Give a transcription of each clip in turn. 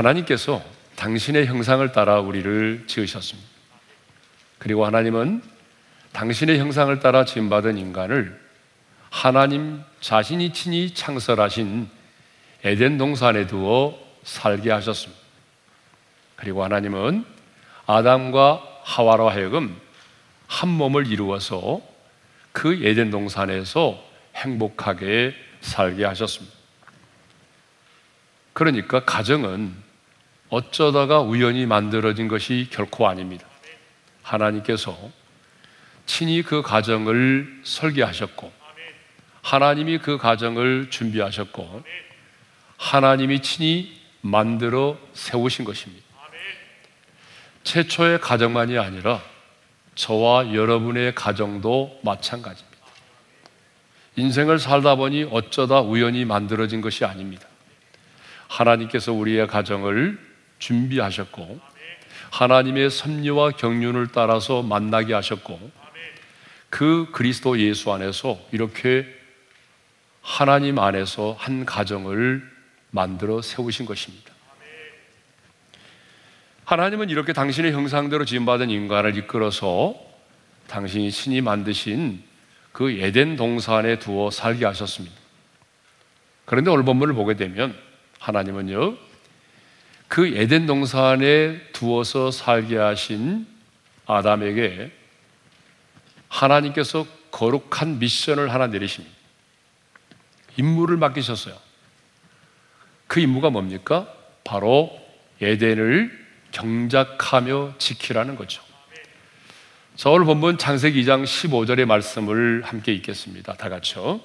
하나님께서 당신의 형상을 따라 우리를 지으셨습니다. 그리고 하나님은 당신의 형상을 따라 지음받은 인간을 하나님 자신이 친히 창설하신 에덴 동산에 두어 살게 하셨습니다. 그리고 하나님은 아담과 하와로 하여금 한 몸을 이루어서 그 에덴 동산에서 행복하게 살게 하셨습니다. 그러니까 가정은 어쩌다가 우연히 만들어진 것이 결코 아닙니다. 하나님께서 친히 그 가정을 설계하셨고, 하나님이 그 가정을 준비하셨고, 하나님이 친히 만들어 세우신 것입니다. 최초의 가정만이 아니라 저와 여러분의 가정도 마찬가지입니다. 인생을 살다 보니 어쩌다 우연히 만들어진 것이 아닙니다. 하나님께서 우리의 가정을 준비하셨고, 하나님의 섭리와 경륜을 따라서 만나게 하셨고, 그 그리스도 예수 안에서 이렇게 하나님 안에서 한 가정을 만들어 세우신 것입니다. 하나님은 이렇게 당신의 형상대로 지음받은 인간을 이끌어서 당신이 신이 만드신 그 에덴 동산에 두어 살게 하셨습니다. 그런데 오늘 본문을 보게 되면 하나님은요, 그 에덴 동산에 두어서 살게 하신 아담에게 하나님께서 거룩한 미션을 하나 내리십니다. 임무를 맡기셨어요. 그 임무가 뭡니까? 바로 에덴을 경작하며 지키라는 거죠. 자, 오늘 본문 창세기 2장 15절의 말씀을 함께 읽겠습니다. 다 같이요.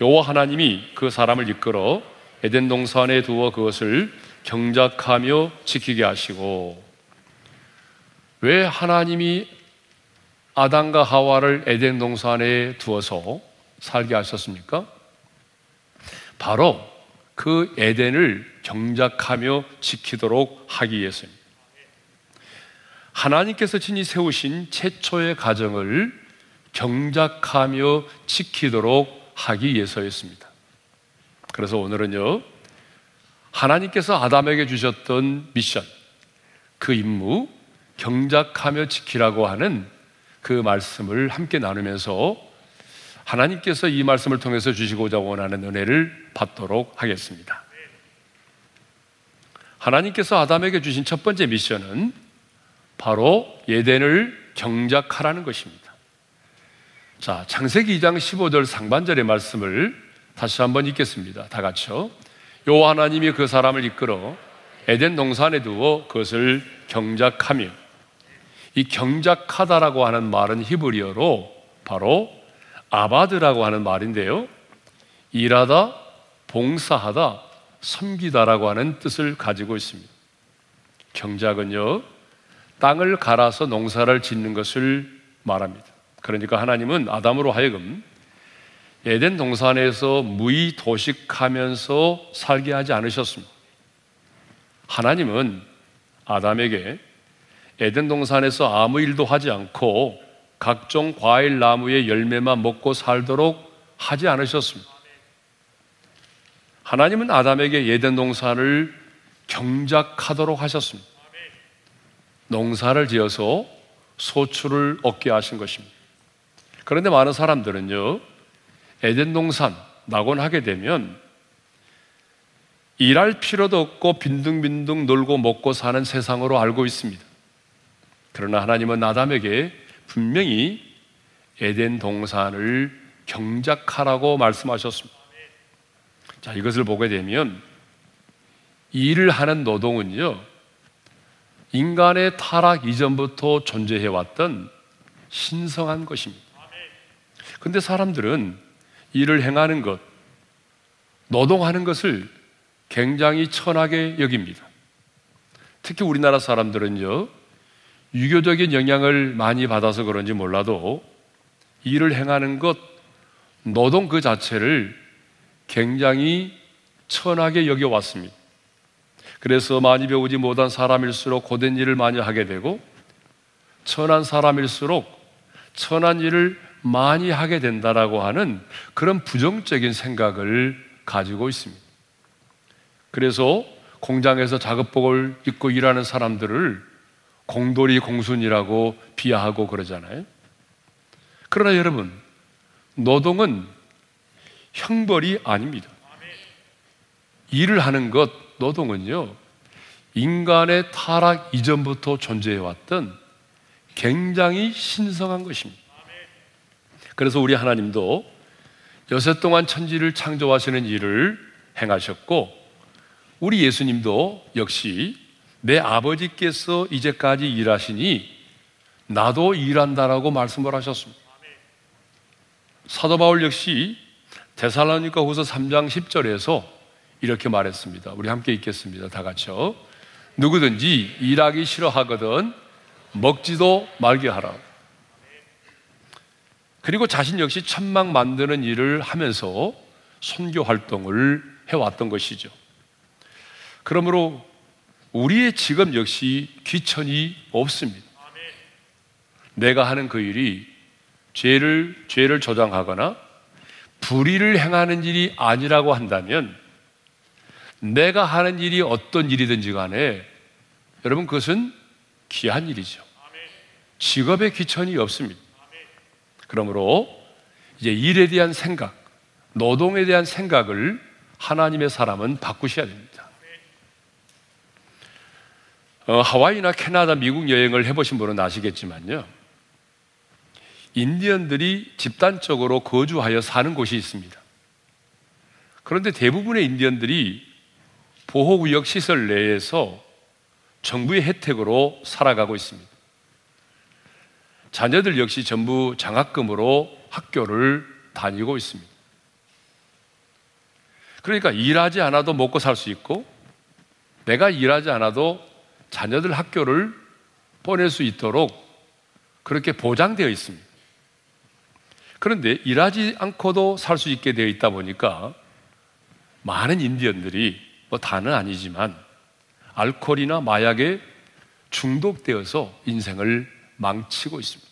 여호와 하나님이 그 사람을 이끌어 에덴 동산에 두어 그것을 경작하며 지키게 하시고 왜 하나님이 아담과 하와를 에덴 동산 에 두어서 살게 하셨습니까? 바로 그 에덴을 경작하며 지키도록 하기 위해서입니다. 하나님께서 친히 세우신 최초의 가정을 경작하며 지키도록 하기 위해서였습니다. 그래서 오늘은요, 하나님께서 아담에게 주셨던 미션, 그 임무, 경작하며 지키라고 하는 그 말씀을 함께 나누면서 하나님께서 이 말씀을 통해서 주시고자 원하는 은혜를 받도록 하겠습니다. 하나님께서 아담에게 주신 첫 번째 미션은 바로 예덴을 경작하라는 것입니다. 자, 창세기 2장 15절 상반절의 말씀을 다시 한번 읽겠습니다. 다 같이요. 요 하나님이 그 사람을 이끌어 에덴 동산에 두어 그것을 경작하며 이 경작하다라고 하는 말은 히브리어로 바로 아바드라고 하는 말인데요. 일하다, 봉사하다, 섬기다라고 하는 뜻을 가지고 있습니다. 경작은요, 땅을 갈아서 농사를 짓는 것을 말합니다. 그러니까 하나님은 아담으로 하여금 에덴 동산에서 무의 도식하면서 살게 하지 않으셨습니다. 하나님은 아담에게 에덴 동산에서 아무 일도 하지 않고 각종 과일 나무의 열매만 먹고 살도록 하지 않으셨습니다. 하나님은 아담에게 에덴 동산을 경작하도록 하셨습니다. 농사를 지어서 소출을 얻게 하신 것입니다. 그런데 많은 사람들은요, 에덴 동산 낙원하게 되면 일할 필요도 없고 빈둥빈둥 놀고 먹고 사는 세상으로 알고 있습니다. 그러나 하나님은 아담에게 분명히 에덴 동산을 경작하라고 말씀하셨습니다. 자, 이것을 보게 되면 일을 하는 노동은요, 인간의 타락 이전부터 존재해 왔던 신성한 것입니다. 근데 사람들은 일을 행하는 것, 노동하는 것을 굉장히 천하게 여깁니다. 특히 우리나라 사람들은요, 유교적인 영향을 많이 받아서 그런지 몰라도 일을 행하는 것, 노동 그 자체를 굉장히 천하게 여겨왔습니다. 그래서 많이 배우지 못한 사람일수록 고된 일을 많이 하게 되고, 천한 사람일수록 천한 일을 많이 하게 된다라고 하는 그런 부정적인 생각을 가지고 있습니다. 그래서 공장에서 작업복을 입고 일하는 사람들을 공돌이 공순이라고 비하하고 그러잖아요. 그러나 여러분, 노동은 형벌이 아닙니다. 일을 하는 것, 노동은요, 인간의 타락 이전부터 존재해왔던 굉장히 신성한 것입니다. 그래서 우리 하나님도 여섯 동안 천지를 창조하시는 일을 행하셨고, 우리 예수님도 역시 내 아버지께서 이제까지 일하시니 나도 일한다라고 말씀을 하셨습니다. 사도 바울 역시 데살로니가 후서 3장 10절에서 이렇게 말했습니다. 우리 함께 읽겠습니다. 다 같이요. 누구든지 일하기 싫어하거든 먹지도 말게 하라. 그리고 자신 역시 천막 만드는 일을 하면서 선교 활동을 해왔던 것이죠. 그러므로 우리의 직업 역시 귀천이 없습니다. 내가 하는 그 일이 죄를, 죄를 조장하거나 불의를 행하는 일이 아니라고 한다면 내가 하는 일이 어떤 일이든지 간에 여러분 그것은 귀한 일이죠. 직업에 귀천이 없습니다. 그러므로 이제 일에 대한 생각, 노동에 대한 생각을 하나님의 사람은 바꾸셔야 됩니다. 어, 하와이나 캐나다, 미국 여행을 해보신 분은 아시겠지만요. 인디언들이 집단적으로 거주하여 사는 곳이 있습니다. 그런데 대부분의 인디언들이 보호구역 시설 내에서 정부의 혜택으로 살아가고 있습니다. 자녀들 역시 전부 장학금으로 학교를 다니고 있습니다. 그러니까 일하지 않아도 먹고 살 수 있고 내가 일하지 않아도 자녀들 학교를 보낼 수 있도록 그렇게 보장되어 있습니다. 그런데 일하지 않고도 살 수 있게 되어 있다 보니까 많은 인디언들이 뭐 다는 아니지만 알코올이나 마약에 중독되어서 인생을 망치고 있습니다.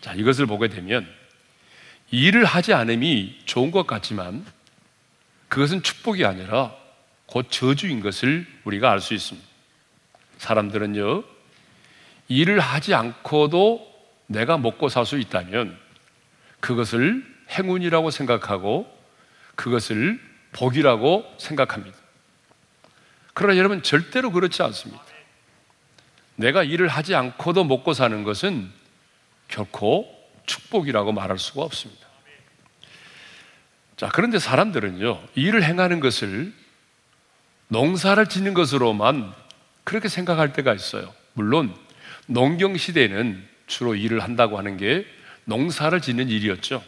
자, 이것을 보게 되면 일을 하지 않음이 좋은 것 같지만 그것은 축복이 아니라 곧 저주인 것을 우리가 알 수 있습니다. 사람들은요, 일을 하지 않고도 내가 먹고 살 수 있다면 그것을 행운이라고 생각하고 그것을 복이라고 생각합니다. 그러나 여러분 절대로 그렇지 않습니다. 내가 일을 하지 않고도 먹고 사는 것은 결코 축복이라고 말할 수가 없습니다. 자, 그런데 사람들은요, 일을 행하는 것을 농사를 짓는 것으로만 그렇게 생각할 때가 있어요. 물론, 농경 시대에는 주로 일을 한다고 하는 게 농사를 짓는 일이었죠.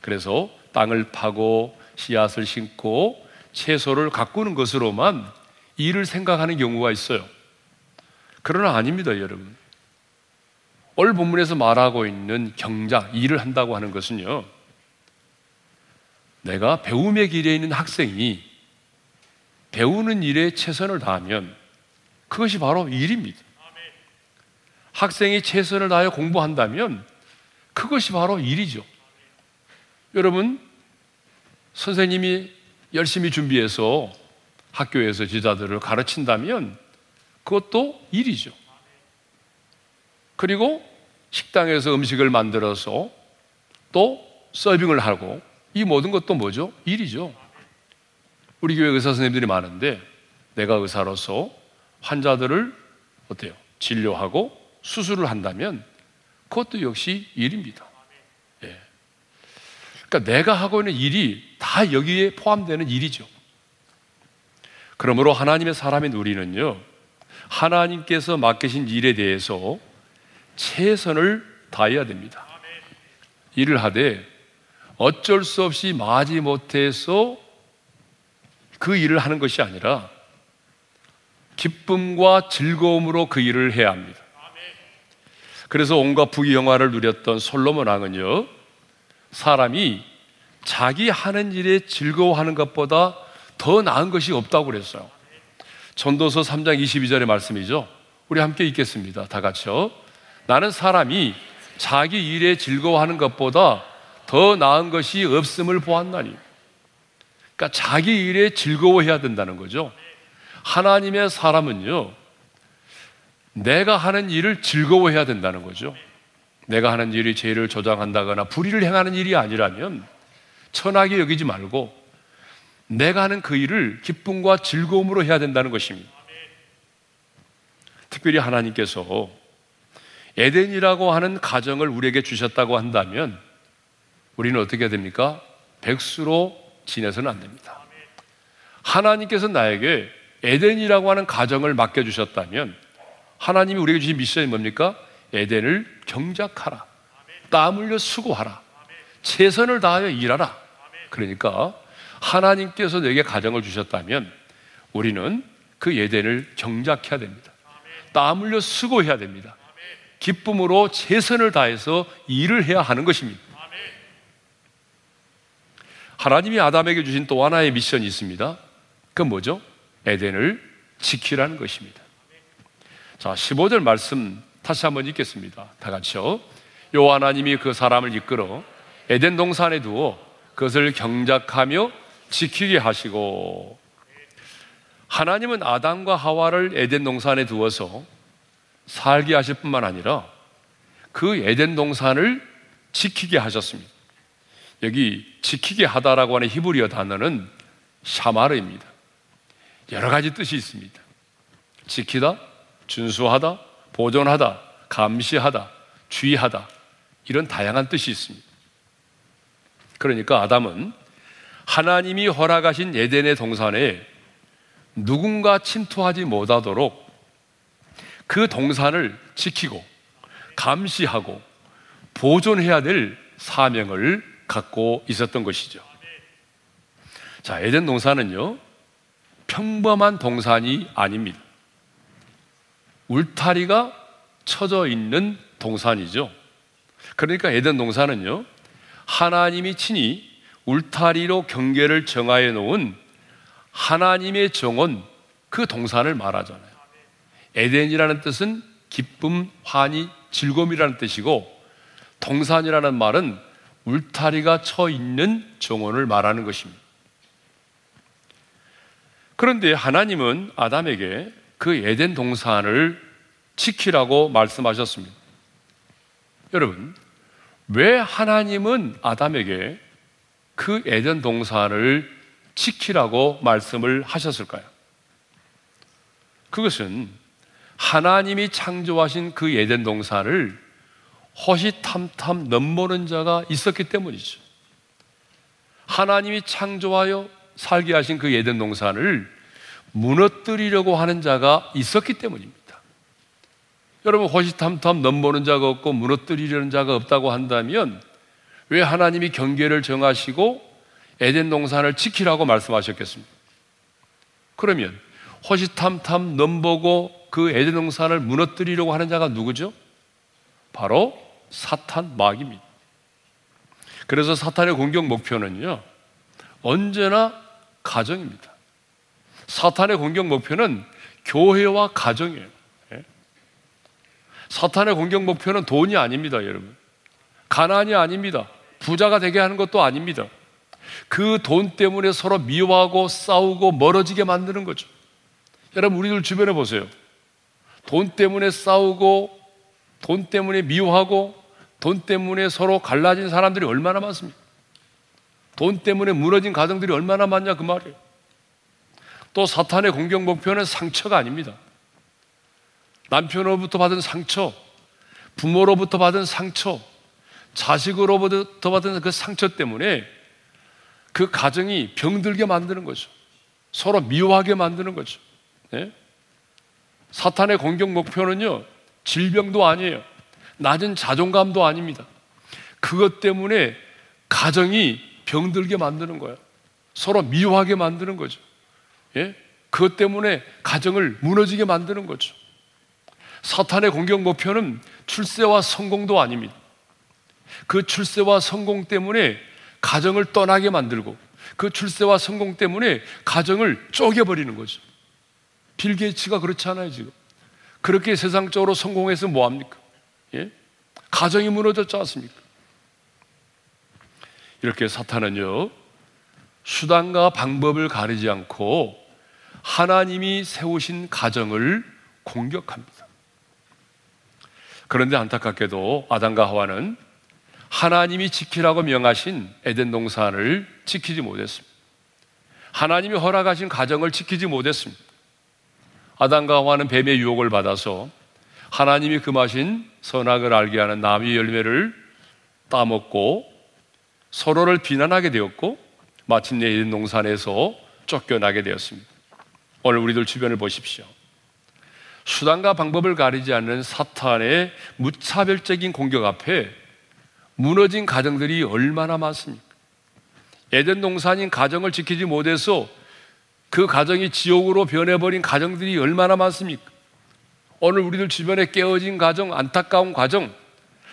그래서 땅을 파고 씨앗을 심고 채소를 가꾸는 것으로만 일을 생각하는 경우가 있어요. 그러나 아닙니다, 여러분. 오늘 본문에서 말하고 있는 경작, 일을 한다고 하는 것은요, 내가 배움의 길에 있는 학생이 배우는 일에 최선을 다하면 그것이 바로 일입니다. 학생이 최선을 다하여 공부한다면 그것이 바로 일이죠. 여러분, 선생님이 열심히 준비해서 학교에서 제자들을 가르친다면 그것도 일이죠. 그리고 식당에서 음식을 만들어서 또 서빙을 하고 이 모든 것도 뭐죠? 일이죠. 우리 교회 의사 선생님들이 많은데 내가 의사로서 환자들을 어때요? 진료하고 수술을 한다면 그것도 역시 일입니다. 예. 그러니까 내가 하고 있는 일이 다 여기에 포함되는 일이죠. 그러므로 하나님의 사람인 우리는요, 하나님께서 맡기신 일에 대해서 최선을 다해야 됩니다. 일을 하되 어쩔 수 없이 마지 못해서 그 일을 하는 것이 아니라 기쁨과 즐거움으로 그 일을 해야 합니다. 그래서 온갖 부귀 영화를 누렸던 솔로몬 왕은요, 사람이 자기 하는 일에 즐거워하는 것보다 더 나은 것이 없다고 그랬어요. 전도서 3장 22절의 말씀이죠. 우리 함께 읽겠습니다. 다 같이요. 나는 사람이 자기 일에 즐거워하는 것보다 더 나은 것이 없음을 보았나니. 그러니까 자기 일에 즐거워해야 된다는 거죠. 하나님의 사람은요, 내가 하는 일을 즐거워해야 된다는 거죠. 내가 하는 일이 죄를 조장한다거나 불의를 행하는 일이 아니라면 천하게 여기지 말고 내가 하는 그 일을 기쁨과 즐거움으로 해야 된다는 것입니다. 특별히 하나님께서 에덴이라고 하는 가정을 우리에게 주셨다고 한다면 우리는 어떻게 됩니까? 백수로 지내서는 안 됩니다. 하나님께서 나에게 에덴이라고 하는 가정을 맡겨주셨다면 하나님이 우리에게 주신 미션이 뭡니까? 에덴을 경작하라. 땀 흘려 수고하라. 최선을 다하여 일하라. 그러니까 하나님께서 내게 가정을 주셨다면 우리는 그 에덴을 경작해야 됩니다. 땀 흘려 수고해야 됩니다. 기쁨으로 최선을 다해서 일을 해야 하는 것입니다. 하나님이 아담에게 주신 또 하나의 미션이 있습니다. 그 뭐죠? 에덴을 지키라는 것입니다. 자, 15절 말씀 다시 한번 읽겠습니다. 다 같이요. 요 하나님이 그 사람을 이끌어 에덴 동산에 두어 그것을 경작하며 지키게 하시고 하나님은 아담과 하와를 에덴 동산에 두어서 살게 하실 뿐만 아니라 그 에덴 동산을 지키게 하셨습니다. 여기 지키게 하다라고 하는 히브리어 단어는 샤마르입니다. 여러 가지 뜻이 있습니다. 지키다, 준수하다, 보존하다, 감시하다, 주의하다 이런 다양한 뜻이 있습니다. 그러니까 아담은 하나님이 허락하신 예덴의 동산에 누군가 침투하지 못하도록 그 동산을 지키고 감시하고 보존해야 될 사명을 갖고 있었던 것이죠. 자, 에덴 동산은요, 평범한 동산이 아닙니다. 울타리가 쳐져 있는 동산이죠. 그러니까 에덴 동산은요, 하나님이 친히 울타리로 경계를 정하여 놓은 하나님의 정원 그 동산을 말하잖아요. 에덴이라는 뜻은 기쁨, 환희, 즐거움이라는 뜻이고 동산이라는 말은 울타리가 쳐 있는 정원을 말하는 것입니다. 그런데 하나님은 아담에게 그 에덴 동산을 지키라고 말씀하셨습니다. 여러분, 왜 하나님은 아담에게 그 에덴 동산을 지키라고 말씀을 하셨을까요? 그것은 하나님이 창조하신 그 에덴 동산을 허시탐탐 넘보는 자가 있었기 때문이죠. 하나님이 창조하여 살게 하신 그 에덴 동산을 무너뜨리려고 하는 자가 있었기 때문입니다. 여러분 호시탐탐 넘보는 자가 없고 무너뜨리려는 자가 없다고 한다면 왜 하나님이 경계를 정하시고 에덴 동산을 지키라고 말씀하셨겠습니까? 그러면 호시탐탐 넘보고 그 에덴 동산을 무너뜨리려고 하는 자가 누구죠? 바로 사탄 마귀입니다. 그래서 사탄의 공격 목표는요, 언제나 가정입니다. 사탄의 공격 목표는 교회와 가정이에요. 예? 사탄의 공격 목표는 돈이 아닙니다, 여러분. 가난이 아닙니다. 부자가 되게 하는 것도 아닙니다. 그 돈 때문에 서로 미워하고 싸우고 멀어지게 만드는 거죠. 여러분, 우리들 주변에 보세요. 돈 때문에 싸우고, 돈 때문에 미워하고, 돈 때문에 서로 갈라진 사람들이 얼마나 많습니까? 돈 때문에 무너진 가정들이 얼마나 많냐 그 말이에요. 또 사탄의 공격 목표는 상처가 아닙니다. 남편으로부터 받은 상처, 부모로부터 받은 상처, 자식으로부터 받은 그 상처 때문에 그 가정이 병들게 만드는 거죠. 서로 미워하게 만드는 거죠. 네? 사탄의 공격 목표는요, 질병도 아니에요. 낮은 자존감도 아닙니다. 그것 때문에 가정이 병들게 만드는 거예요. 서로 미워하게 만드는 거죠. 예? 그것 때문에 가정을 무너지게 만드는 거죠. 사탄의 공격 목표는 출세와 성공도 아닙니다. 그 출세와 성공 때문에 가정을 떠나게 만들고 그 출세와 성공 때문에 가정을 쪼개버리는 거죠. 빌 게이츠가 그렇지 않아요, 지금. 그렇게 세상적으로 성공해서 뭐합니까? 예? 가정이 무너졌지 않습니까? 이렇게 사탄은요, 수단과 방법을 가리지 않고 하나님이 세우신 가정을 공격합니다. 그런데 안타깝게도 아담과 하와는 하나님이 지키라고 명하신 에덴 동산을 지키지 못했습니다. 하나님이 허락하신 가정을 지키지 못했습니다. 아담과 하와는 뱀의 유혹을 받아서 하나님이 금하신 선악을 알게 하는 나무 열매를 따먹고 서로를 비난하게 되었고 마침내 에덴 동산에서 쫓겨나게 되었습니다. 오늘 우리들 주변을 보십시오. 수단과 방법을 가리지 않는 사탄의 무차별적인 공격 앞에 무너진 가정들이 얼마나 많습니까? 에덴 동산인 가정을 지키지 못해서 그 가정이 지옥으로 변해버린 가정들이 얼마나 많습니까? 오늘 우리들 주변에 깨어진 가정, 안타까운 가정,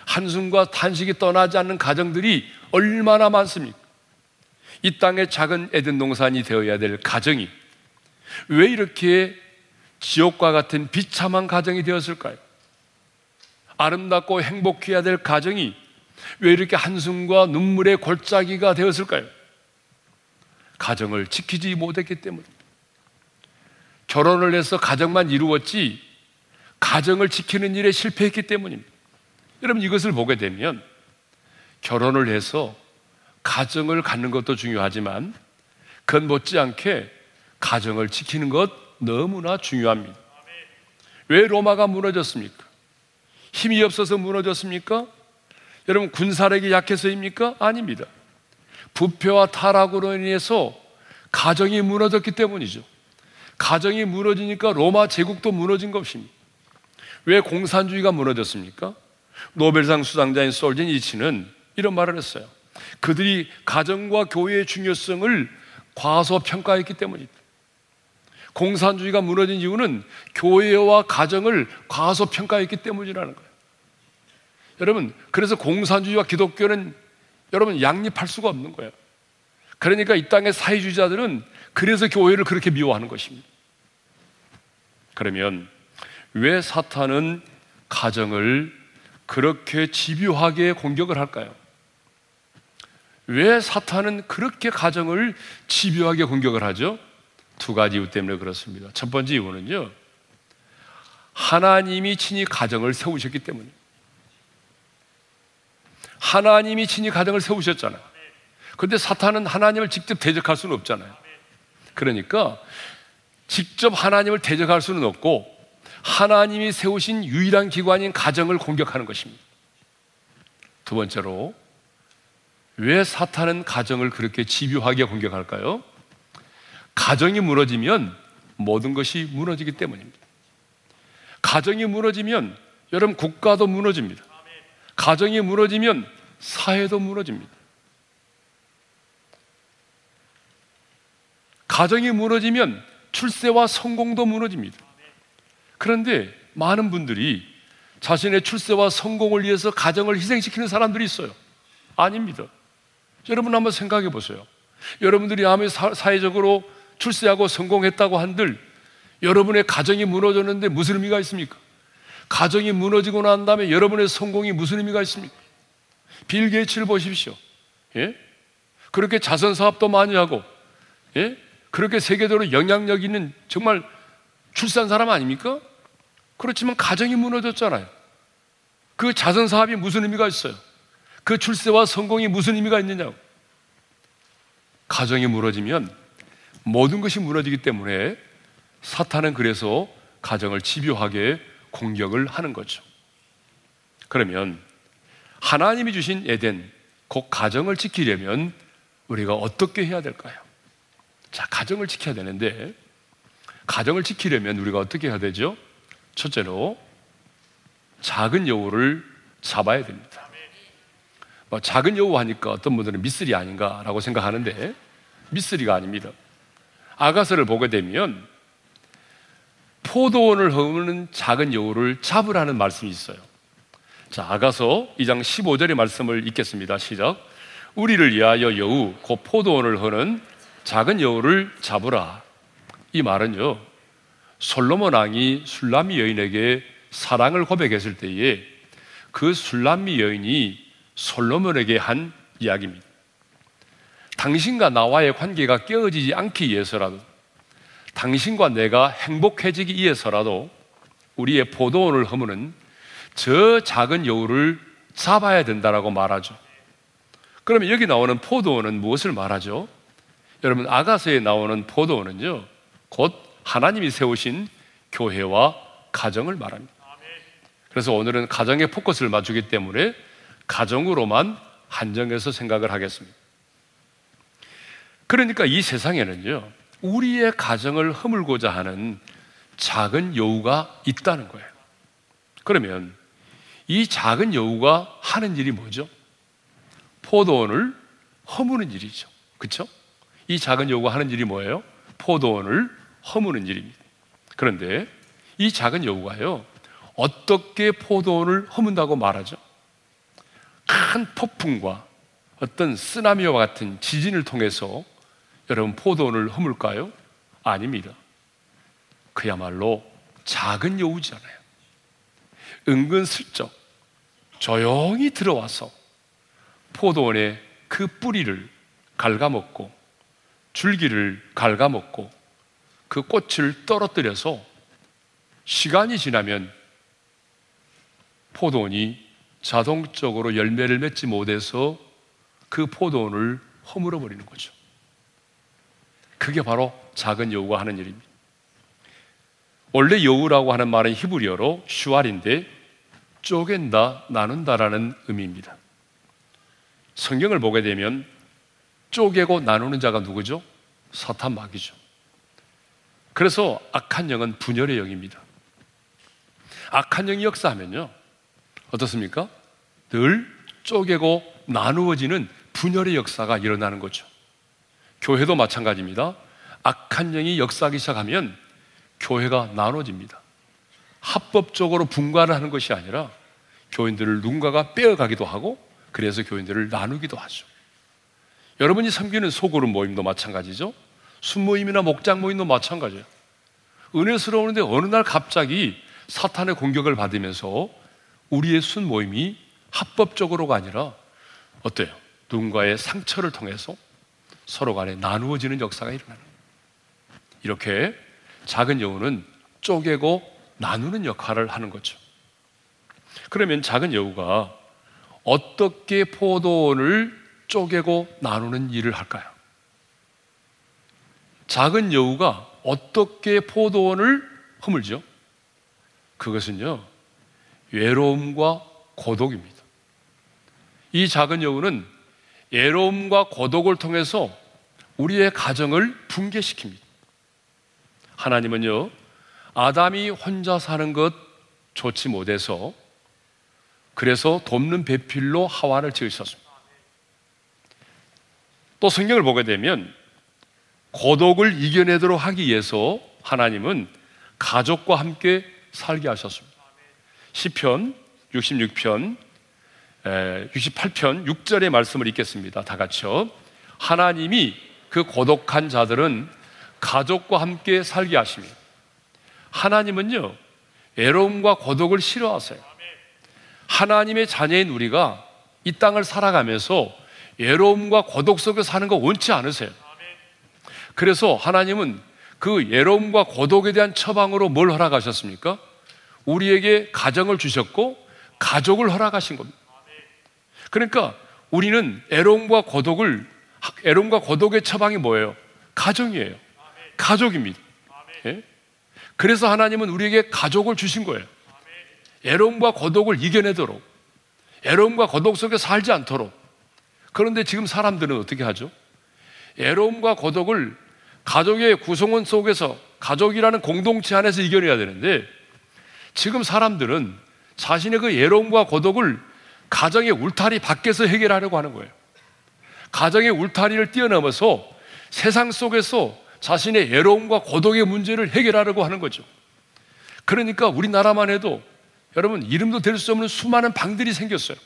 한숨과 탄식이 떠나지 않는 가정들이 얼마나 많습니까? 이 땅의 작은 에덴 동산이 되어야 될 가정이 왜 이렇게 지옥과 같은 비참한 가정이 되었을까요? 아름답고 행복해야 될 가정이 왜 이렇게 한숨과 눈물의 골짜기가 되었을까요? 가정을 지키지 못했기 때문. 결혼을 해서 가정만 이루었지 가정을 지키는 일에 실패했기 때문입니다. 여러분 이것을 보게 되면 결혼을 해서 가정을 갖는 것도 중요하지만 그건 못지않게 가정을 지키는 것 너무나 중요합니다. 왜 로마가 무너졌습니까? 힘이 없어서 무너졌습니까? 여러분 군사력이 약해서입니까? 아닙니다. 부패와 타락으로 인해서 가정이 무너졌기 때문이죠. 가정이 무너지니까 로마 제국도 무너진 것입니다. 왜 공산주의가 무너졌습니까? 노벨상 수상자인 솔젠이치는 이런 말을 했어요. 그들이 가정과 교회의 중요성을 과소평가했기 때문이다. 공산주의가 무너진 이유는 교회와 가정을 과소평가했기 때문이라는 거예요. 여러분, 그래서 공산주의와 기독교는 여러분 양립할 수가 없는 거예요. 그러니까 이 땅의 사회주의자들은 그래서 교회를 그렇게 미워하는 것입니다. 그러면 왜 사탄은 가정을 그렇게 집요하게 공격을 할까요? 왜 사탄은 그렇게 가정을 집요하게 공격을 하죠? 두 가지 이유 때문에 그렇습니다. 첫 번째 이유는요, 하나님이 친히 가정을 세우셨기 때문입니다. 하나님이 친히 가정을 세우셨잖아요. 근데 사탄은 하나님을 직접 대적할 수는 없잖아요. 그러니까 직접 하나님을 대적할 수는 없고 하나님이 세우신 유일한 기관인 가정을 공격하는 것입니다. 두 번째로 왜 사탄은 가정을 그렇게 집요하게 공격할까요? 가정이 무너지면 모든 것이 무너지기 때문입니다. 가정이 무너지면 여러분 국가도 무너집니다. 가정이 무너지면 사회도 무너집니다. 가정이 무너지면 출세와 성공도 무너집니다. 그런데 많은 분들이 자신의 출세와 성공을 위해서 가정을 희생시키는 사람들이 있어요. 아닙니다. 여러분 한번 생각해 보세요. 여러분들이 아무리 사회적으로 출세하고 성공했다고 한들 여러분의 가정이 무너졌는데 무슨 의미가 있습니까? 가정이 무너지고 난 다음에 여러분의 성공이 무슨 의미가 있습니까? 빌 게이츠를 보십시오. 예? 그렇게 자선 사업도 많이 하고, 예? 그렇게 세계적으로 영향력 있는 정말 출세한 사람 아닙니까? 그렇지만 가정이 무너졌잖아요. 그 자선 사업이 무슨 의미가 있어요? 그 출세와 성공이 무슨 의미가 있느냐고. 가정이 무너지면 모든 것이 무너지기 때문에 사탄은 그래서 가정을 집요하게 공격을 하는 거죠. 그러면 하나님이 주신 에덴, 곧 가정을 지키려면 우리가 어떻게 해야 될까요? 자, 가정을 지켜야 되는데, 가정을 지키려면 우리가 어떻게 해야 되죠? 첫째로, 작은 여우를 잡아야 됩니다. 뭐 작은 여우 하니까 어떤 분들은 미쓰리 아닌가라고 생각하는데 미쓰리가 아닙니다. 아가서를 보게 되면 포도원을 허무는 작은 여우를 잡으라는 말씀이 있어요. 자, 아가서 2장 15절의 말씀을 읽겠습니다. 시작. 우리를 위하여 여우, 곧 포도원을 허는 작은 여우를 잡으라. 이 말은요, 솔로몬 왕이 술람미 여인에게 사랑을 고백했을 때에 그 술람미 여인이 솔로몬에게 한 이야기입니다. 당신과 나와의 관계가 깨어지지 않기 위해서라도 당신과 내가 행복해지기 위해서라도 우리의 포도원을 허무는 저 작은 여우를 잡아야 된다라고 말하죠. 그러면 여기 나오는 포도원은 무엇을 말하죠? 여러분 아가서에 나오는 포도원은요. 곧 하나님이 세우신 교회와 가정을 말합니다. 그래서 오늘은 가정에 포커스를 맞추기 때문에 가정으로만 한정해서 생각을 하겠습니다. 그러니까 이 세상에는요, 우리의 가정을 허물고자 하는 작은 여우가 있다는 거예요. 그러면 이 작은 여우가 하는 일이 뭐죠? 포도원을 허무는 일이죠. 그렇죠? 이 작은 여우가 하는 일이 뭐예요? 포도원을 허무는 일입니다. 그런데 이 작은 여우가요, 어떻게 포도원을 허문다고 말하죠? 큰 폭풍과 어떤 쓰나미와 같은 지진을 통해서 여러분 포도원을 허물까요? 아닙니다. 그야말로 작은 여우잖아요. 은근슬쩍 조용히 들어와서 포도원의 그 뿌리를 갉아먹고 줄기를 갉아먹고 그 꽃을 떨어뜨려서 시간이 지나면 포도원이 자동적으로 열매를 맺지 못해서 그 포도원을 허물어 버리는 거죠. 그게 바로 작은 여우가 하는 일입니다. 원래 여우라고 하는 말은 히브리어로 슈알인데 쪼갠다, 나눈다라는 의미입니다. 성경을 보게 되면 쪼개고 나누는 자가 누구죠? 사탄 마귀죠. 그래서 악한 영은 분열의 영입니다. 악한 영이 역사하면요. 어떻습니까? 늘 쪼개고 나누어지는 분열의 역사가 일어나는 거죠. 교회도 마찬가지입니다. 악한 영이 역사하기 시작하면 교회가 나눠집니다. 합법적으로 분가를 하는 것이 아니라 교인들을 누군가가 빼어가기도 하고 그래서 교인들을 나누기도 하죠. 여러분이 섬기는 소그룹 모임도 마찬가지죠. 순모임이나 목장 모임도 마찬가지예요. 은혜스러운데 어느 날 갑자기 사탄의 공격을 받으면서 우리의 순모임이 합법적으로가 아니라 어때요? 누군가의 상처를 통해서 서로 간에 나누어지는 역사가 일어나는 이렇게 작은 여우는 쪼개고 나누는 역할을 하는 거죠. 그러면 작은 여우가 어떻게 포도원을 쪼개고 나누는 일을 할까요? 작은 여우가 어떻게 포도원을 허물죠? 그것은요, 외로움과 고독입니다. 이 작은 여우는 외로움과 고독을 통해서 우리의 가정을 붕괴시킵니다. 하나님은요, 아담이 혼자 사는 것 좋지 못해서 그래서 돕는 배필로 하와를 지으셨습니다. 또 성경을 보게 되면 고독을 이겨내도록 하기 위해서 하나님은 가족과 함께 살게 하셨습니다. 시편 66편 68편 6절의 말씀을 읽겠습니다. 다 같이요. 하나님이 그 고독한 자들은 가족과 함께 살게 하십니다. 하나님은요, 외로움과 고독을 싫어하세요. 하나님의 자녀인 우리가 이 땅을 살아가면서 외로움과 고독 속에 사는 거 원치 않으세요. 그래서 하나님은 그 외로움과 고독에 대한 처방으로 뭘 허락하셨습니까? 우리에게 가정을 주셨고 가족을 허락하신 겁니다. 그러니까 우리는 애로움과 고독을 애로움과 고독의 처방이 뭐예요? 가정이에요. 가족입니다. 예? 그래서 하나님은 우리에게 가족을 주신 거예요. 애로움과 고독을 이겨내도록 애로움과 고독 속에 살지 않도록 그런데 지금 사람들은 어떻게 하죠? 애로움과 고독을 가족의 구성원 속에서 가족이라는 공동체 안에서 이겨내야 되는데 지금 사람들은 자신의 그 애로움과 고독을 가정의 울타리 밖에서 해결하려고 하는 거예요. 가정의 울타리를 뛰어넘어서 세상 속에서 자신의 외로움과 고독의 문제를 해결하려고 하는 거죠. 그러니까 우리나라만 해도 여러분 이름도 될 수 없는 수많은 방들이 생겼어요.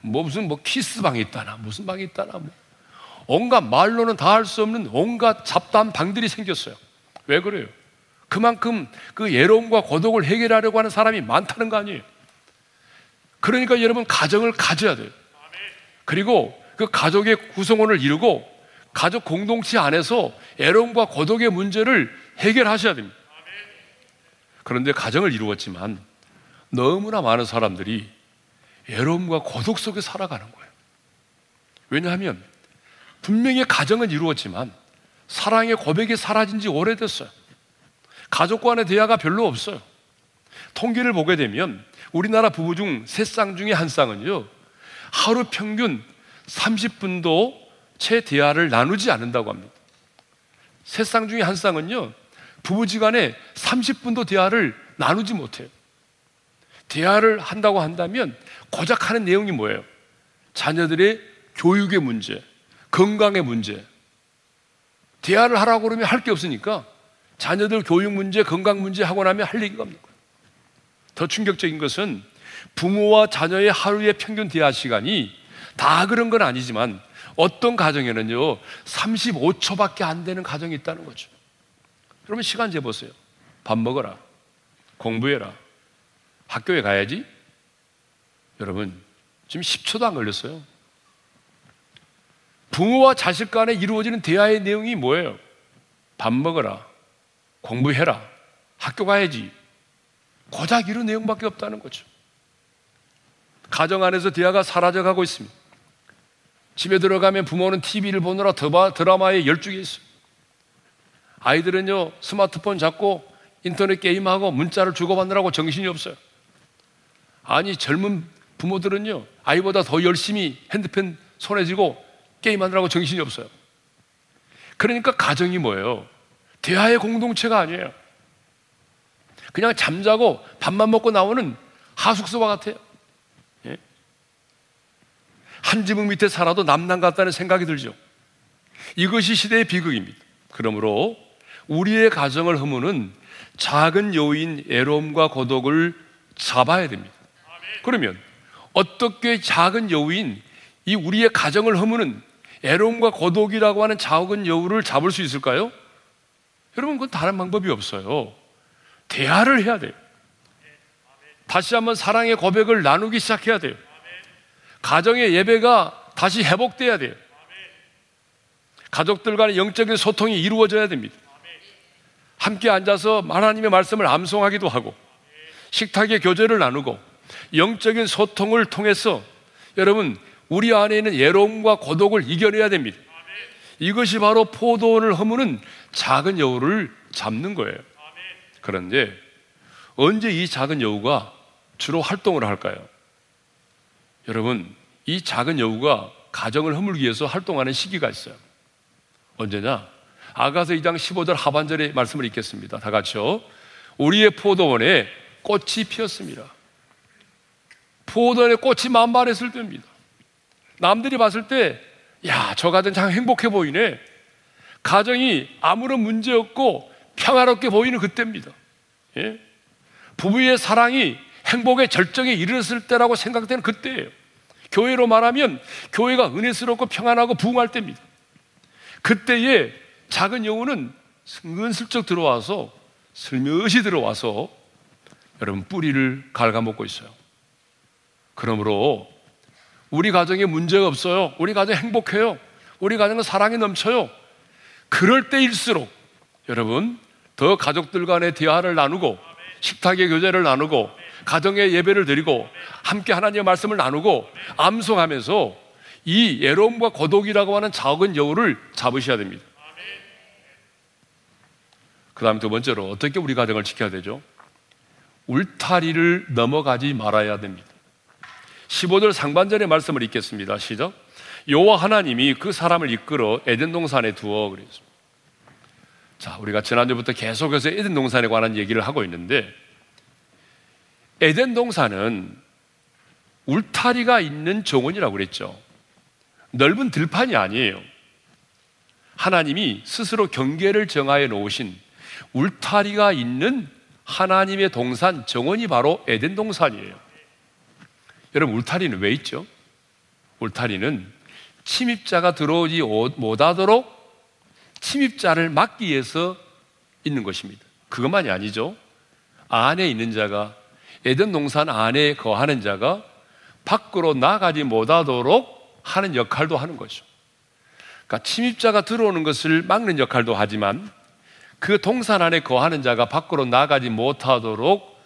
뭐 무슨 뭐 키스 방이 있다나 무슨 방이 있다나 뭐 온갖 말로는 다 할 수 없는 온갖 잡다한 방들이 생겼어요. 왜 그래요? 그만큼 그 외로움과 고독을 해결하려고 하는 사람이 많다는 거 아니에요. 그러니까 여러분 가정을 가져야 돼요. 그리고 그 가족의 구성원을 이루고 가족 공동체 안에서 애로움과 고독의 문제를 해결하셔야 됩니다. 그런데 가정을 이루었지만 너무나 많은 사람들이 애로움과 고독 속에 살아가는 거예요. 왜냐하면 분명히 가정은 이루었지만 사랑의 고백이 사라진 지 오래됐어요. 가족 간의 대화가 별로 없어요. 통계를 보게 되면 우리나라 부부 중 세 쌍 중에 한 쌍은요, 하루 평균 30분도 채 대화를 나누지 않는다고 합니다. 세 쌍 중에 한 쌍은요, 부부지간에 30분도 대화를 나누지 못해요. 대화를 한다고 한다면 고작 하는 내용이 뭐예요? 자녀들의 교육의 문제, 건강의 문제. 대화를 하라고 그러면 할 게 없으니까 자녀들 교육 문제, 건강 문제 하고 나면 할 얘기가 없는 거예요. 더 충격적인 것은 부모와 자녀의 하루의 평균 대화 시간이 다 그런 건 아니지만 어떤 가정에는요, 35초밖에 안 되는 가정이 있다는 거죠. 여러분 시간 재보세요. 밥 먹어라. 공부해라. 학교에 가야지. 여러분, 지금 10초도 안 걸렸어요. 부모와 자식 간에 이루어지는 대화의 내용이 뭐예요? 밥 먹어라. 공부해라. 학교 가야지. 고작 이런 내용밖에 없다는 거죠. 가정 안에서 대화가 사라져가고 있습니다. 집에 들어가면 부모는 TV를 보느라 드라마에 열중해 있어요. 아이들은요, 스마트폰 잡고 인터넷 게임하고 문자를 주고받느라고 정신이 없어요. 아니, 젊은 부모들은요, 아이보다 더 열심히 핸드폰 손에 쥐고 게임하느라고 정신이 없어요. 그러니까 가정이 뭐예요? 대화의 공동체가 아니에요. 그냥 잠자고 밥만 먹고 나오는 하숙소와 같아요. 예? 한 지붕 밑에 살아도 남남 같다는 생각이 들죠. 이것이 시대의 비극입니다. 그러므로 우리의 가정을 허무는 작은 요인 애로움과 고독을 잡아야 됩니다. 그러면 어떻게 작은 여우인 이 우리의 가정을 허무는 애로움과 고독이라고 하는 작은 여우를 잡을 수 있을까요? 여러분 그건 다른 방법이 없어요. 대화를 해야 돼요. 다시 한번 사랑의 고백을 나누기 시작해야 돼요. 가정의 예배가 다시 회복돼야 돼요. 가족들 간의 영적인 소통이 이루어져야 됩니다. 함께 앉아서 하나님의 말씀을 암송하기도 하고 식탁의 교제를 나누고 영적인 소통을 통해서 여러분 우리 안에 있는 예로움과 고독을 이겨내야 됩니다. 이것이 바로 포도원을 허무는 작은 여우를 잡는 거예요. 그런데 언제 이 작은 여우가 주로 활동을 할까요? 여러분, 이 작은 여우가 가정을 허물기 위해서 활동하는 시기가 있어요. 언제냐? 아가서 2장 15절 하반절의 말씀을 읽겠습니다. 다 같이요. 우리의 포도원에 꽃이 피었습니다. 포도원에 꽃이 만발했을 때입니다. 남들이 봤을 때, 야, 저 가정 참 행복해 보이네. 가정이 아무런 문제 없고 평화롭게 보이는 그때입니다. 예? 부부의 사랑이 행복의 절정에 이르렀을 때라고 생각되는 그때예요. 교회로 말하면 교회가 은혜스럽고 평안하고 부흥할 때입니다. 그때에 작은 영혼은 은슬쩍 들어와서 슬며시 들어와서 여러분 뿌리를 갉아먹고 있어요. 그러므로 우리 가정에 문제가 없어요. 우리 가정 행복해요. 우리 가정은 사랑이 넘쳐요. 그럴 때일수록 여러분 더 가족들 간의 대화를 나누고 식탁의 교제를 나누고 가정의 예배를 드리고 함께 하나님의 말씀을 나누고 암송하면서 이 예로움과 고독이라고 하는 작은 여우를 잡으셔야 됩니다. 그 다음 두 번째로 어떻게 우리 가정을 지켜야 되죠? 울타리를 넘어가지 말아야 됩니다. 15절 상반절의 말씀을 읽겠습니다. 시작. 여호와 하나님이 그 사람을 이끌어 에덴 동산에 두어 그랬습니다. 자, 우리가 지난주부터 계속해서 에덴 동산에 관한 얘기를 하고 있는데 에덴 동산은 울타리가 있는 정원이라고 그랬죠. 넓은 들판이 아니에요. 하나님이 스스로 경계를 정하여 놓으신 울타리가 있는 하나님의 동산 정원이 바로 에덴 동산이에요. 여러분 울타리는 왜 있죠? 울타리는 침입자가 들어오지 못하도록 침입자를 막기 위해서 있는 것입니다. 그것만이 아니죠. 안에 있는 자가 에덴 동산 안에 거하는 자가 밖으로 나가지 못하도록 하는 역할도 하는 거죠. 그러니까 침입자가 들어오는 것을 막는 역할도 하지만 그 동산 안에 거하는 자가 밖으로 나가지 못하도록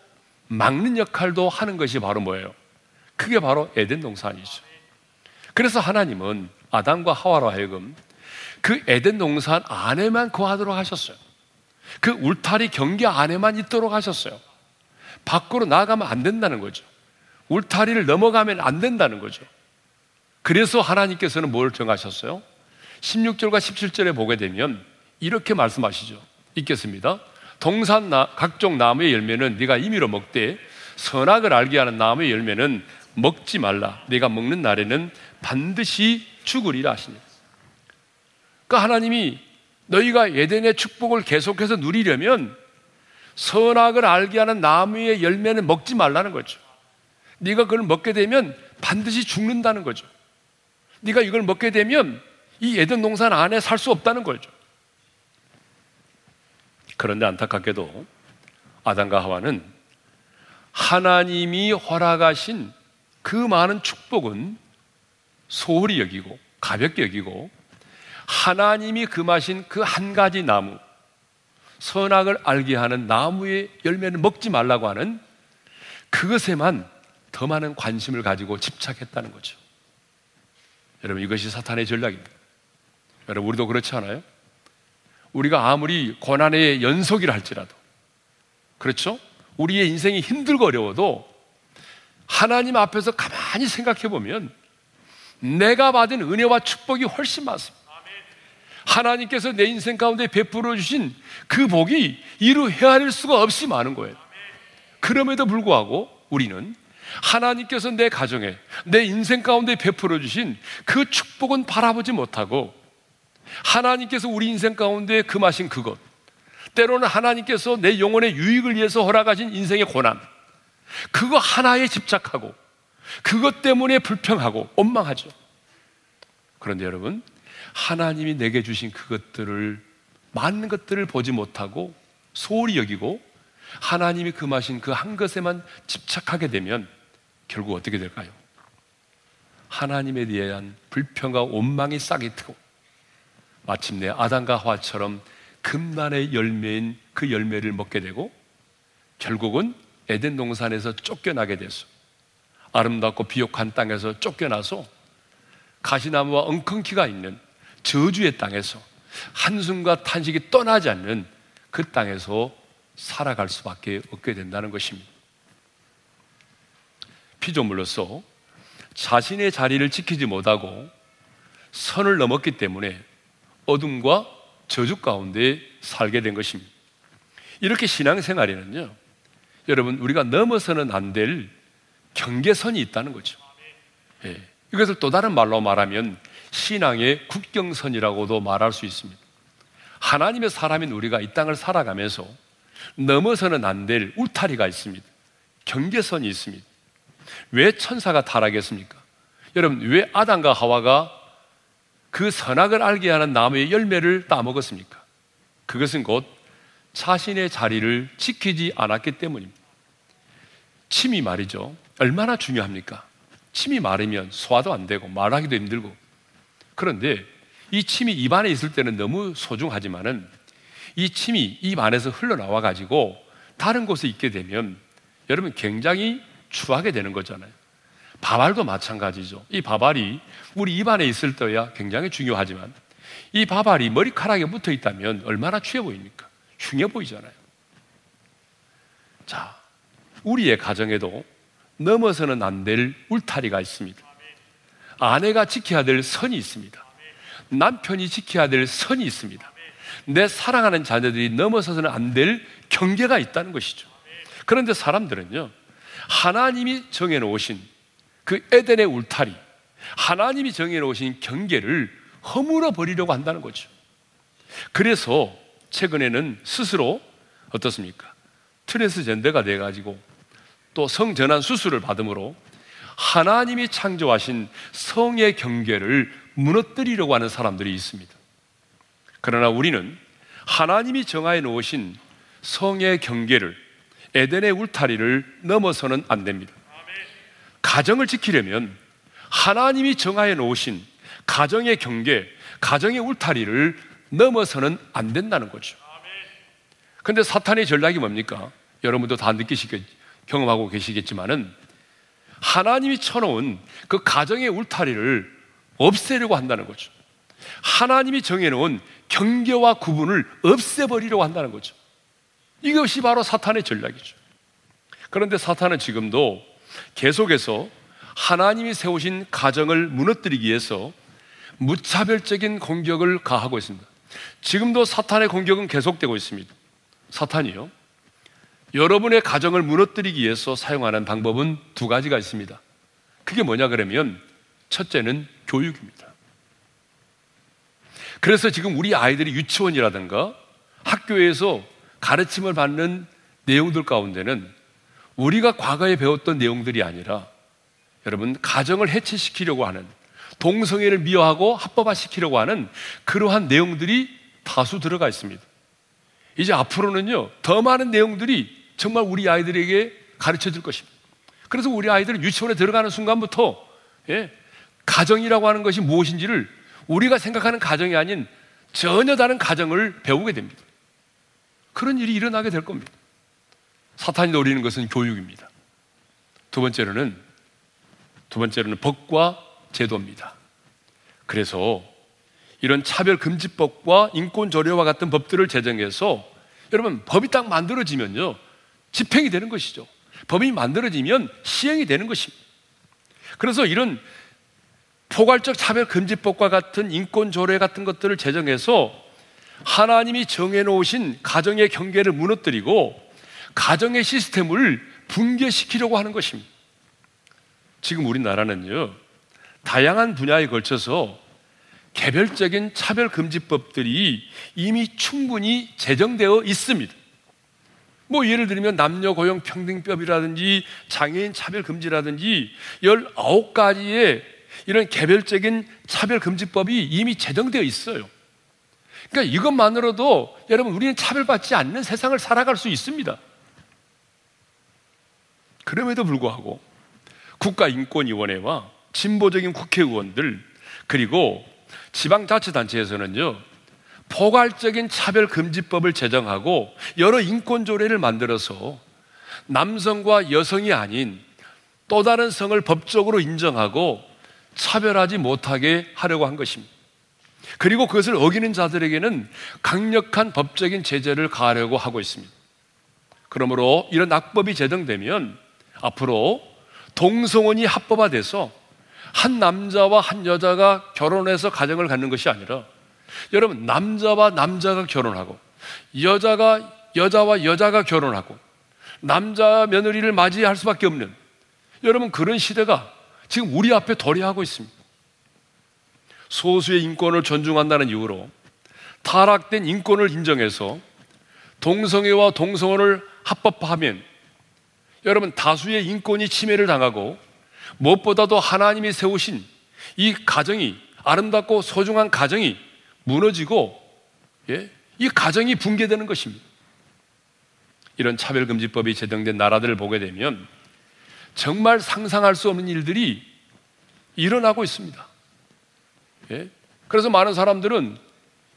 막는 역할도 하는 것이 바로 뭐예요? 그게 바로 에덴 동산이죠. 그래서 하나님은 아담과 하와로 하여금 그 에덴 동산 안에만 거하도록 하셨어요. 그 울타리 경계 안에만 있도록 하셨어요. 밖으로 나가면 안 된다는 거죠. 울타리를 넘어가면 안 된다는 거죠. 그래서 하나님께서는 뭘 정하셨어요? 16절과 17절에 보게 되면 이렇게 말씀하시죠. 읽겠습니다. 동산 나, 각종 나무의 열매는 네가 임의로 먹되 선악을 알게 하는 나무의 열매는 먹지 말라. 네가 먹는 날에는 반드시 죽으리라 하십니다. 그러니까 하나님이 너희가 예덴의 축복을 계속해서 누리려면 선악을 알게 하는 나무의 열매는 먹지 말라는 거죠. 네가 그걸 먹게 되면 반드시 죽는다는 거죠. 네가 이걸 먹게 되면 이 예전 동산 안에 살 수 없다는 거죠. 그런데 안타깝게도 아담과 하와는 하나님이 허락하신 그 많은 축복은 소홀히 여기고 가볍게 여기고 하나님이 금하신 그 한 가지 나무 선악을 알게 하는 나무의 열매는 먹지 말라고 하는 그것에만 더 많은 관심을 가지고 집착했다는 거죠. 여러분 이것이 사탄의 전략입니다. 여러분 우리도 그렇지 않아요? 우리가 아무리 고난의 연속이라 할지라도 그렇죠? 우리의 인생이 힘들고 어려워도 하나님 앞에서 가만히 생각해 보면 내가 받은 은혜와 축복이 훨씬 많습니다. 하나님께서 내 인생 가운데 베풀어 주신 그 복이 이루 헤아릴 수가 없이 많은 거예요. 그럼에도 불구하고 우리는 하나님께서 내 가정에, 내 인생 가운데 베풀어 주신 그 축복은 바라보지 못하고 하나님께서 우리 인생 가운데 금하신 그것, 때로는 하나님께서 내 영혼의 유익을 위해서 허락하신 인생의 고난, 그거 하나에 집착하고 그것 때문에 불평하고 원망하죠. 그런데 여러분, 하나님이 내게 주신 그것들을 많은 것들을 보지 못하고 소홀히 여기고 하나님이 금하신 그 한 것에만 집착하게 되면 결국 어떻게 될까요? 하나님에 대한 불평과 원망이 싹이 트고 마침내 아담과 하와처럼 금난의 열매인 그 열매를 먹게 되고 결국은 에덴 동산에서 쫓겨나게 됐어. 아름답고 비옥한 땅에서 쫓겨나서 가시나무와 엉겅퀴가 있는 저주의 땅에서 한숨과 탄식이 떠나지 않는 그 땅에서 살아갈 수밖에 없게 된다는 것입니다. 피조물로서 자신의 자리를 지키지 못하고 선을 넘었기 때문에 어둠과 저주 가운데 살게 된 것입니다. 이렇게 신앙생활에는요, 여러분, 우리가 넘어서는 안 될 경계선이 있다는 거죠. 예. 이것을 또 다른 말로 말하면 신앙의 국경선이라고도 말할 수 있습니다. 하나님의 사람인 우리가 이 땅을 살아가면서 넘어서는 안 될 울타리가 있습니다. 경계선이 있습니다. 왜 천사가 타락했습니까? 여러분, 왜 아담과 하와가 그 선악을 알게 하는 나무의 열매를 따먹었습니까? 그것은 곧 자신의 자리를 지키지 않았기 때문입니다. 침이 말이죠. 얼마나 중요합니까? 침이 마르면 소화도 안 되고 말하기도 힘들고 그런데 이 침이 입안에 있을 때는 너무 소중하지만은 이 침이 입 안에서 흘러나와 가지고 다른 곳에 있게 되면 여러분 굉장히 추하게 되는 거잖아요. 밥알도 마찬가지죠. 이 밥알이 우리 입안에 있을 때야 굉장히 중요하지만 이 밥알이 머리카락에 붙어 있다면 얼마나 취해 보입니까? 흉해 보이잖아요. 자, 우리의 가정에도 넘어서는 안 될 울타리가 있습니다. 아내가 지켜야 될 선이 있습니다. 남편이 지켜야 될 선이 있습니다. 내 사랑하는 자녀들이 넘어서서는 안 될 경계가 있다는 것이죠. 그런데 사람들은요, 하나님이 정해놓으신 그 에덴의 울타리, 하나님이 정해놓으신 경계를 허물어 버리려고 한다는 거죠. 그래서 최근에는 스스로 어떻습니까? 트랜스젠더가 돼가지고 또 성전환 수술을 받음으로 하나님이 창조하신 성의 경계를 무너뜨리려고 하는 사람들이 있습니다. 그러나 우리는 하나님이 정하여 놓으신 성의 경계를 에덴의 울타리를 넘어서는 안 됩니다. 가정을 지키려면 하나님이 정하여 놓으신 가정의 경계, 가정의 울타리를 넘어서는 안 된다는 거죠. 근데 사탄의 전략이 뭡니까? 여러분도 다 느끼시겠, 경험하고 계시겠지만은 하나님이 쳐놓은 그 가정의 울타리를 없애려고 한다는 거죠. 하나님이 정해놓은 경계와 구분을 없애버리려고 한다는 거죠. 이것이 바로 사탄의 전략이죠. 그런데 사탄은 지금도 계속해서 하나님이 세우신 가정을 무너뜨리기 위해서 무차별적인 공격을 가하고 있습니다. 지금도 사탄의 공격은 계속되고 있습니다. 사탄이요. 여러분의 가정을 무너뜨리기 위해서 사용하는 방법은 두 가지가 있습니다. 그게 뭐냐 그러면 첫째는 교육입니다. 그래서 지금 우리 아이들이 유치원이라든가 학교에서 가르침을 받는 내용들 가운데는 우리가 과거에 배웠던 내용들이 아니라 여러분 가정을 해체시키려고 하는 동성애를 미화하고 합법화시키려고 하는 그러한 내용들이 다수 들어가 있습니다. 이제 앞으로는요 더 많은 내용들이 정말 우리 아이들에게 가르쳐 줄 것입니다. 그래서 우리 아이들은 유치원에 들어가는 순간부터 예, 가정이라고 하는 것이 무엇인지를 우리가 생각하는 가정이 아닌 전혀 다른 가정을 배우게 됩니다. 그런 일이 일어나게 될 겁니다. 사탄이 노리는 것은 교육입니다. 두 번째로는 두 번째로는 법과 제도입니다. 그래서 이런 차별 금지법과 인권 조례와 같은 법들을 제정해서 여러분 법이 딱 만들어지면요 집행이 되는 것이죠. 법이 만들어지면 시행이 되는 것입니다. 그래서 이런 포괄적 차별금지법과 같은 인권조례 같은 것들을 제정해서 하나님이 정해놓으신 가정의 경계를 무너뜨리고 가정의 시스템을 붕괴시키려고 하는 것입니다. 지금 우리나라는요, 다양한 분야에 걸쳐서 개별적인 차별금지법들이 이미 충분히 제정되어 있습니다. 뭐 예를 들면 남녀 고용 평등법이라든지 장애인 차별 금지라든지 19가지의 이런 개별적인 차별 금지법이 이미 제정되어 있어요. 그러니까 이것만으로도 여러분 우리는 차별받지 않는 세상을 살아갈 수 있습니다. 그럼에도 불구하고 국가인권위원회와 진보적인 국회의원들 그리고 지방자치단체에서는요 포괄적인 차별 금지법을 제정하고 여러 인권 조례를 만들어서 남성과 여성이 아닌 또 다른 성을 법적으로 인정하고 차별하지 못하게 하려고 한 것입니다. 그리고 그것을 어기는 자들에게는 강력한 법적인 제재를 가하려고 하고 있습니다. 그러므로 이런 악법이 제정되면 앞으로 동성혼이 합법화돼서 한 남자와 한 여자가 결혼해서 가정을 갖는 것이 아니라 여러분, 남자와 남자가 결혼하고, 여자가 여자와 여자가 결혼하고, 남자 며느리를 맞이할 수밖에 없는, 여러분, 그런 시대가 지금 우리 앞에 도래하고 있습니다. 소수의 인권을 존중한다는 이유로 타락된 인권을 인정해서 동성애와 동성혼을 합법화하면 여러분 다수의 인권이 침해를 당하고 무엇보다도 하나님이 세우신 이 가정이 아름답고 소중한 가정이 무너지고 예? 이 가정이 붕괴되는 것입니다. 이런 차별금지법이 제정된 나라들을 보게 되면 정말 상상할 수 없는 일들이 일어나고 있습니다. 예? 그래서 많은 사람들은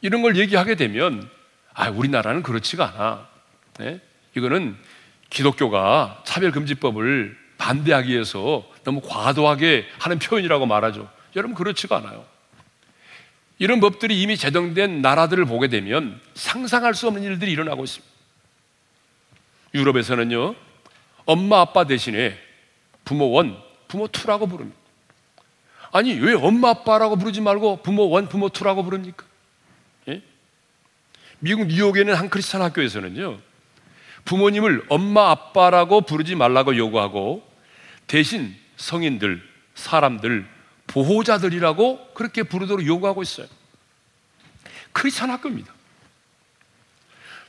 이런 걸 얘기하게 되면 아, 우리나라는 그렇지가 않아. 예? 이거는 기독교가 차별금지법을 반대하기 위해서 너무 과도하게 하는 표현이라고 말하죠. 여러분 그렇지가 않아요. 이런 법들이 이미 제정된 나라들을 보게 되면 상상할 수 없는 일들이 일어나고 있습니다. 유럽에서는요, 엄마 아빠 대신에 부모 원, 부모 투라고 부릅니다. 아니, 왜 엄마 아빠라고 부르지 말고 부모 원, 부모 투라고 부릅니까? 예? 미국 뉴욕에 있는 한 크리스찬 학교에서는요, 부모님을 엄마 아빠라고 부르지 말라고 요구하고 대신 성인들, 사람들, 보호자들이라고 그렇게 부르도록 요구하고 있어요. 크리스천 학교입니다.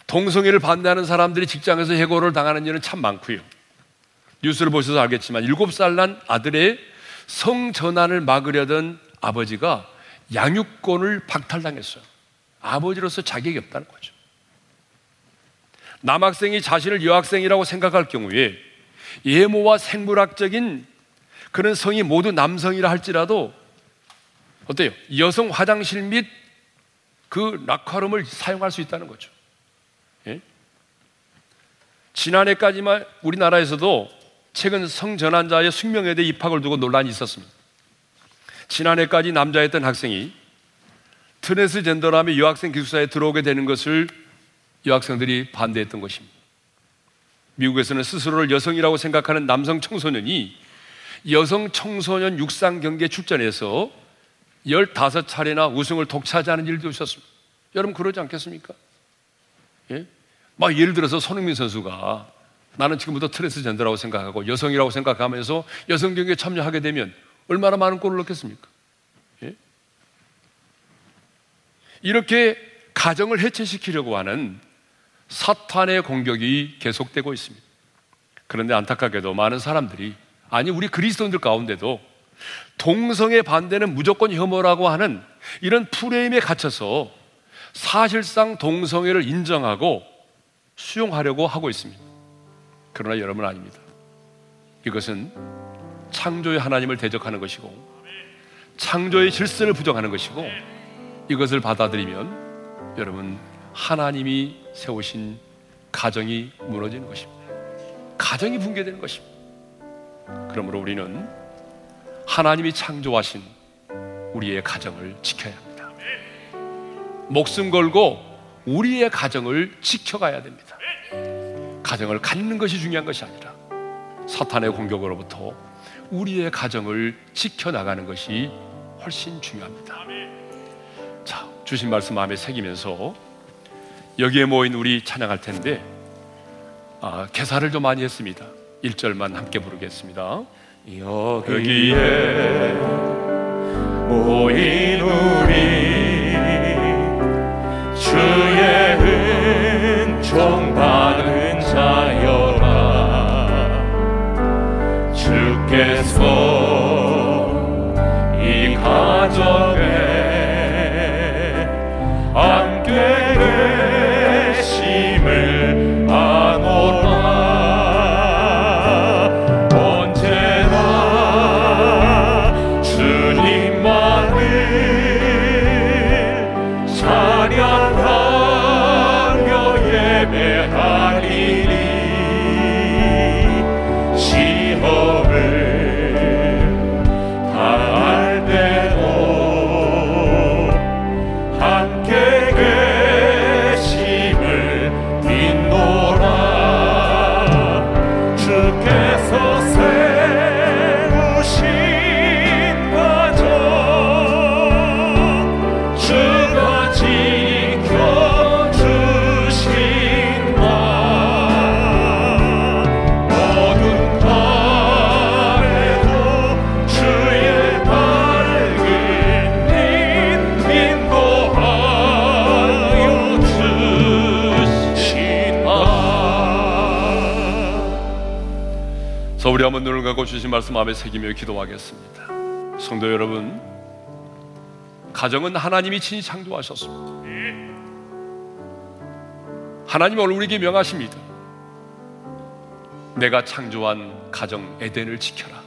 동성애를 반대하는 사람들이 직장에서 해고를 당하는 일은 참 많고요. 뉴스를 보셔서 알겠지만 7살 난 아들의 성전환을 막으려던 아버지가 양육권을 박탈당했어요. 아버지로서 자격이 없다는 거죠. 남학생이 자신을 여학생이라고 생각할 경우에 예모와 생물학적인 그런 성이 모두 남성이라 할지라도 어때요? 여성 화장실 및 그 락화룸을 사용할 수 있다는 거죠. 예? 지난해까지만 우리나라에서도 최근 성전환자의 숙명여대 입학을 두고 논란이 있었습니다. 지난해까지 남자였던 학생이 트랜스젠더라며 여학생 기숙사에 들어오게 되는 것을 여학생들이 반대했던 것입니다. 미국에서는 스스로를 여성이라고 생각하는 남성 청소년이 여성 청소년 육상 경기에 출전해서 15차례나 우승을 독차지하는 일도 있었습니다. 여러분 그러지 않겠습니까? 예? 막 예를 들어서 손흥민 선수가 나는 지금부터 트랜스젠더라고 생각하고 여성이라고 생각하면서 여성 경기에 참여하게 되면 얼마나 많은 골을 넣겠습니까? 예? 이렇게 가정을 해체시키려고 하는 사탄의 공격이 계속되고 있습니다. 그런데 안타깝게도 많은 사람들이 아니 우리 그리스도인들 가운데도 동성애 반대는 무조건 혐오라고 하는 이런 프레임에 갇혀서 사실상 동성애를 인정하고 수용하려고 하고 있습니다. 그러나 여러분 아닙니다. 이것은 창조의 하나님을 대적하는 것이고 창조의 질서를 부정하는 것이고 이것을 받아들이면 여러분 하나님이 세우신 가정이 무너지는 것입니다. 가정이 붕괴되는 것입니다. 그러므로 우리는 하나님이 창조하신 우리의 가정을 지켜야 합니다. 목숨 걸고 우리의 가정을 지켜가야 됩니다. 가정을 갖는 것이 중요한 것이 아니라 사탄의 공격으로부터 우리의 가정을 지켜나가는 것이 훨씬 중요합니다. 자, 주신 말씀 마음에 새기면서 여기에 모인 우리 찬양할 텐데 아, 개사를 좀 많이 했습니다. 1절만 함께 부르겠습니다. 여기에 모인 우 감고 주신 말씀 마음에 새기며 기도하겠습니다. 성도 여러분, 가정은 하나님이 친히 창조하셨습니다. 하나님은 오늘 우리에게 명하십니다. 내가 창조한 가정 에덴을 지켜라.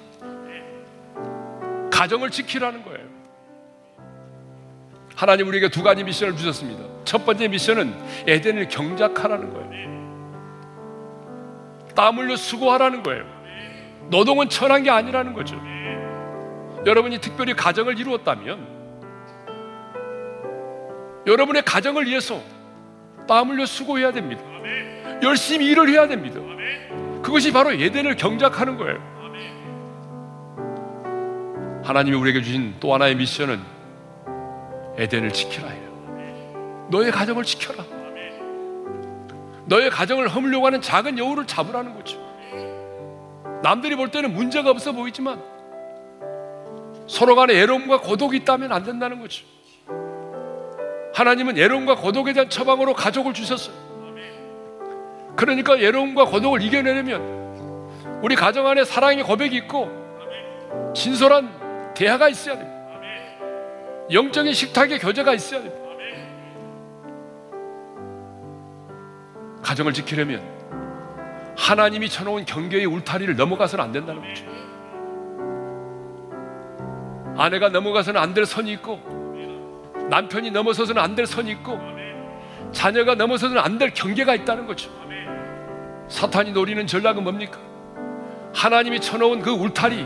가정을 지키라는 거예요. 하나님 우리에게 두 가지 미션을 주셨습니다. 첫 번째 미션은 에덴을 경작하라는 거예요. 땀 흘려 수고하라는 거예요. 노동은 천한 게 아니라는 거죠. 여러분이 특별히 가정을 이루었다면 여러분의 가정을 위해서 땀 흘려 수고해야 됩니다. 열심히 일을 해야 됩니다. 그것이 바로 예덴을 경작하는 거예요. 하나님이 우리에게 주신 또 하나의 미션은 에덴을 지키라예요. 너의 가정을 지켜라. 너의 가정을 허물려고 하는 작은 여우를 잡으라는 거죠. 남들이 볼 때는 문제가 없어 보이지만 서로 간에 애로움과 고독이 있다면 안 된다는 거죠. 하나님은 애로움과 고독에 대한 처방으로 가족을 주셨어요. 그러니까 애로움과 고독을 이겨내려면 우리 가정 안에 사랑의 고백이 있고 진솔한 대화가 있어야 됩니다. 영적인 식탁의 교제가 있어야 됩니다. 가정을 지키려면 하나님이 쳐놓은 경계의 울타리를 넘어가서는 안 된다는 거죠. 아내가 넘어가서는 안 될 선이 있고 남편이 넘어서서는 안 될 선이 있고 자녀가 넘어서서는 안 될 경계가 있다는 거죠. 사탄이 노리는 전략은 뭡니까? 하나님이 쳐놓은 그 울타리,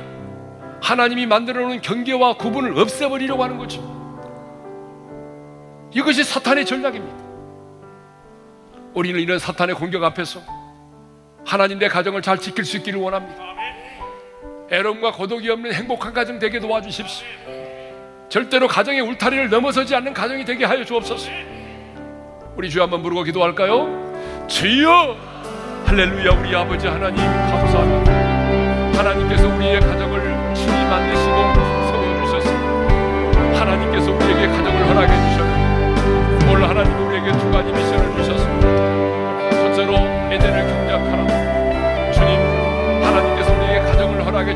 하나님이 만들어 놓은 경계와 구분을 없애버리려고 하는 거죠. 이것이 사탄의 전략입니다. 우리는 이런 사탄의 공격 앞에서 하나님 내 가정을 잘 지킬 수 있기를 원합니다. 애rom과 고독이 없는 행복한 가정 되게 도와주십시오. 절대로 가정의 울타리를 넘어서지 않는 가정이 되게 하여 주옵소서. 우리 주 한번 부르고 기도할까요? 주여! 할렐루야 우리 아버지 하나님 감사합니다. 하나님께서 우리의 가정을 친히 만드시고 세워 주셨습니다. 하나님께서 우리에게 가정을 허락해 주셨는데 오늘 하나님 우리에게 두 가지 미션을 주셨습니다.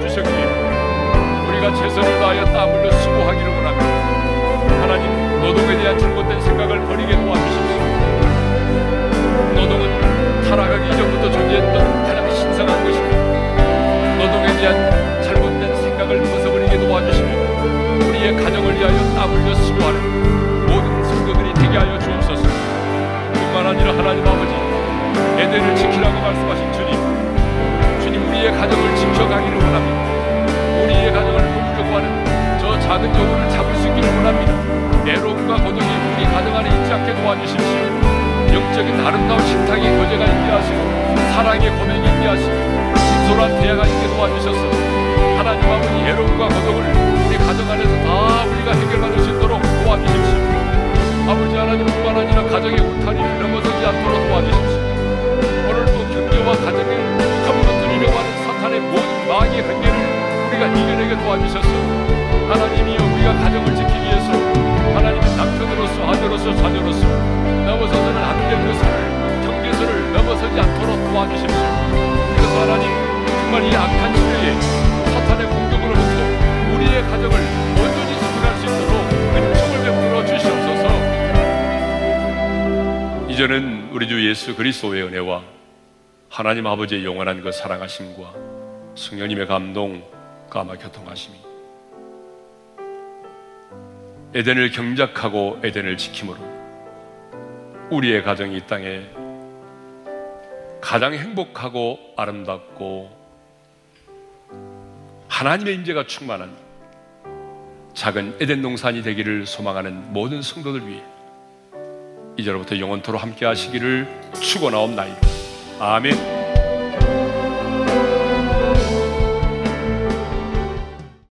주셨기에 우리가 최선을 다하여 땀 흘려 수고하기를 원합니다. 하나님 노동에 대한 잘못된 생각을 버리게 도와주십시오. 노동은 타락하기 이전부터 존재했던 가장 신성한 것입니다. 노동에 대한 잘못된 생각을 벗어버리게 도와주시며 우리의 가정을 위하여 땀 흘려 수고하는 모든 성도들이 되게 하여 주옵소서. 뿐만 아니라 하나님 아버지 에덴을 지키라고 말씀하신 주님 우리의 가정을 지켜가기를 원합니다. 우리의 가정을 도와주셔서 하나님이여 우리가 가정을 지키기 위해서 하나님의 남편으로서 아들로서 자녀로서 넘어서서는 안 될 것을 경계선을 넘어서지 않도록 도와주십시오. 그래서 하나님 정말 이 악한 시대에 사탄의 공격으로부터 우리의 가정을 온전히 지켜갈 수 있도록 은총을 베풀어 주시옵소서. 이제는 우리 주 예수 그리스도의 은혜와 하나님 아버지의 영원한 그 사랑하심과 성령님의 감동, 감화 교통하심이 에덴을 경작하고 에덴을 지킴으로 우리의 가정이 이 땅에 가장 행복하고 아름답고 하나님의 임재가 충만한 작은 에덴 동산이 되기를 소망하는 모든 성도들 위해 이제로부터 영원토로 함께 하시기를 축원하옵나이다. 아멘.